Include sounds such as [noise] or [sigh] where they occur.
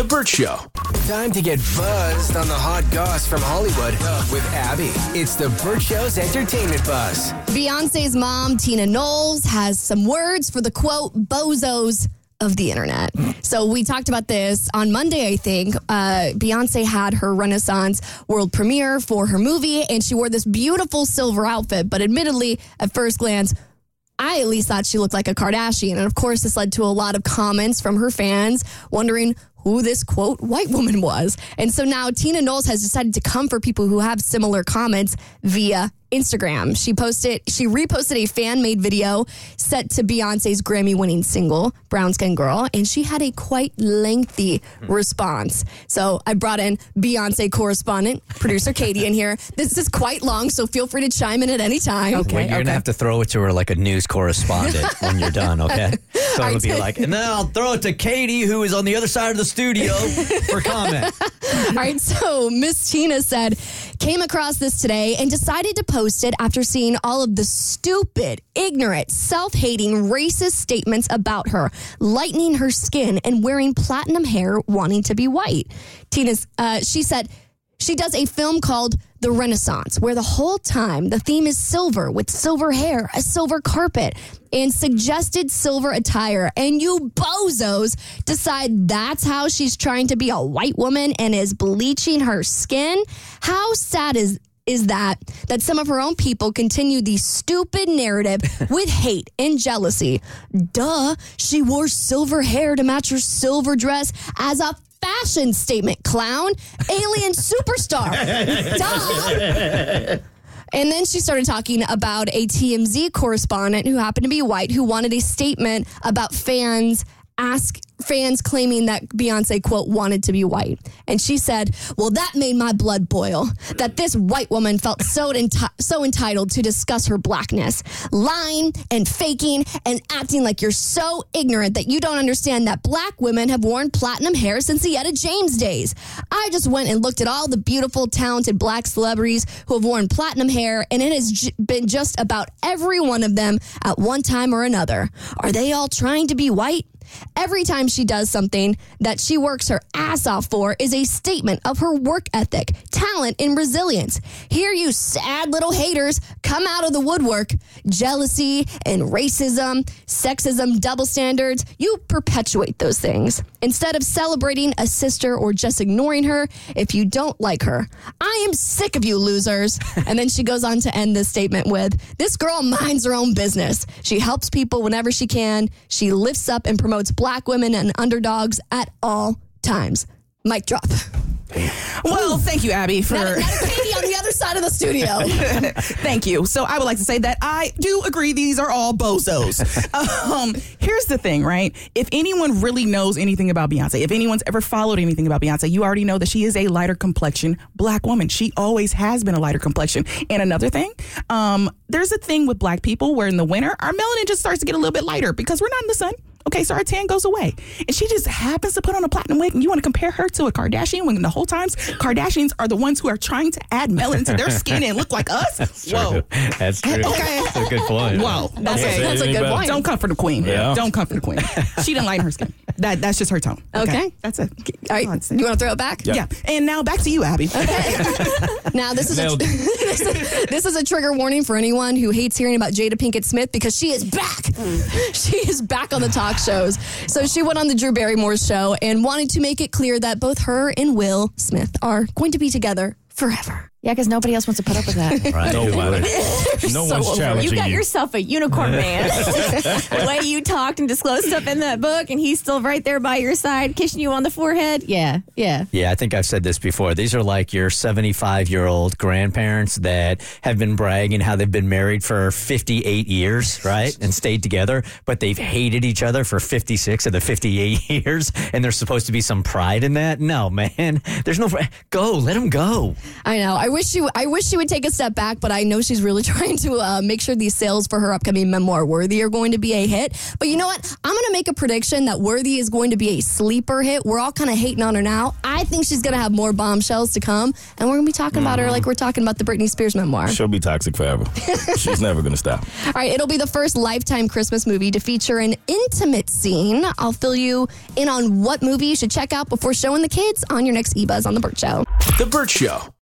The Burt Show. Time to get buzzed on the hot goss from Hollywood with Abby. It's the Burt Show's entertainment buzz. Beyonce's mom, Tina Knowles, has some words for the quote bozos of the internet. So we talked about this on Monday, I think. Uh, Beyonce had her Renaissance world premiere for her movie, and she wore this beautiful silver outfit. But admittedly, at first glance, I at least thought she looked like a Kardashian. And of course, this led to a lot of comments from her fans wondering who this quote white woman was. And so now Tina Knowles has decided to come for people who have similar comments via Instagram. She posted, she reposted a fan made video set to Beyonce's Grammy winning single, Brown Skin Girl, and she had a quite lengthy response. So I brought in Beyonce correspondent, producer Katie in here. [laughs] This is quite long, so feel free to chime in at any time. Okay, Well, you're gonna have to throw it to her like a news correspondent [laughs] when you're done, okay? [laughs] So it'll be like, and then I'll throw it to Katie, who is on the other side of the studio for comment. All right, so Miss Tina said, came across this today and decided to post it after seeing all of the stupid, ignorant, self hating, racist statements about her, lightening her skin and wearing platinum hair, wanting to be white. Tina's, uh, she said, she does a film called The Renaissance, where the whole time the theme is silver with silver hair, a silver carpet, and suggested silver attire. And you bozos decide that's how she's trying to be a white woman and is bleaching her skin. How sad is is that that some of her own people continue the stupid narrative [laughs] with hate and jealousy. Duh, she wore silver hair to match her silver dress as a fashion statement, clown. Alien superstar. [laughs] Duh. And then she started talking about a TMZ correspondent who happened to be white who wanted a statement about fans ask fans claiming that Beyonce quote wanted to be white. And she said, "Well, that made my blood boil. That this white woman felt so enti- so entitled to discuss her blackness, lying and faking and acting like you're so ignorant that you don't understand that black women have worn platinum hair since the Etta James days. I just went and looked at all the beautiful talented black celebrities who have worn platinum hair and it has j- been just about every one of them at one time or another. Are they all trying to be white?" Every time she does something that she works her ass off for is a statement of her work ethic, talent, and resilience. Here, you sad little haters come out of the woodwork. Jealousy and racism, sexism, double standards, you perpetuate those things. Instead of celebrating a sister or just ignoring her if you don't like her. I am sick of you losers. [laughs] and then she goes on to end this statement with This girl minds her own business. She helps people whenever she can. She lifts up and promotes black women and underdogs at all times. Mic drop. Well, thank you, Abby, for. Now, now Katie on the other side of the studio. [laughs] Thank you. So I would like to say that I do agree these are all bozos. [laughs] um, here's the thing, right? If anyone really knows anything about Beyonce, if anyone's ever followed anything about Beyonce, you already know that she is a lighter complexion black woman. She always has been a lighter complexion. And another thing, um, there's a thing with black people where in the winter our melanin just starts to get a little bit lighter because we're not in the sun. Okay, so her tan goes away. And she just happens to put on a platinum wig, and you want to compare her to a Kardashian when the whole times Kardashians are the ones who are trying to add melanin to their skin and look like [laughs] us? Whoa. That's true. Okay. [laughs] That's a good point. Whoa. That's, okay. a, that's a good Anybody? point. Don't come for the queen. Yeah. Don't come for the queen. She didn't lighten her skin. That that's just her tone. Okay. That's it. All right, you want to throw it back? yeah. And now back to you, Abby. Okay. [laughs] now this is a, this, is, this is a trigger warning for anyone who hates hearing about Jada Pinkett Smith because she is back. Mm. She is back on the talk shows. So she went on the Drew Barrymore show and wanted to make it clear that both her and Will Smith are going to be together forever. Yeah, because nobody else wants to put up with that. [laughs] Right. Nobody. [laughs] So No one's challenging You got you. yourself a unicorn man. [laughs] the way you talked and disclosed stuff in that book, and he's still right there by your side, kissing you on the forehead. Yeah, yeah. Yeah, I think I've said this before. These are like your 75 year old grandparents that have been bragging how they've been married for 58 years, right? And stayed together, but they've hated each other for 56 of the 58 years. And there's supposed to be some pride in that. No, man. There's no, go, let them go. I know. I wish she I wish she would take a step back, but I know she's really [laughs] trying to uh, make sure these sales for her upcoming memoir Worthy are going to be a hit. But you know what? I'm going to make a prediction that Worthy is going to be a sleeper hit. We're all kind of hating on her now. I think she's going to have more bombshells to come, and we're going to be talking about her like we're talking about the Britney Spears memoir. She'll be toxic forever. [laughs] She's never gonna stop. All right, it'll be the first Lifetime Christmas movie to feature an intimate scene. I'll fill you in on what movie you should check out before showing the kids on your next eBuzz on the Burt Show. The Burt Show.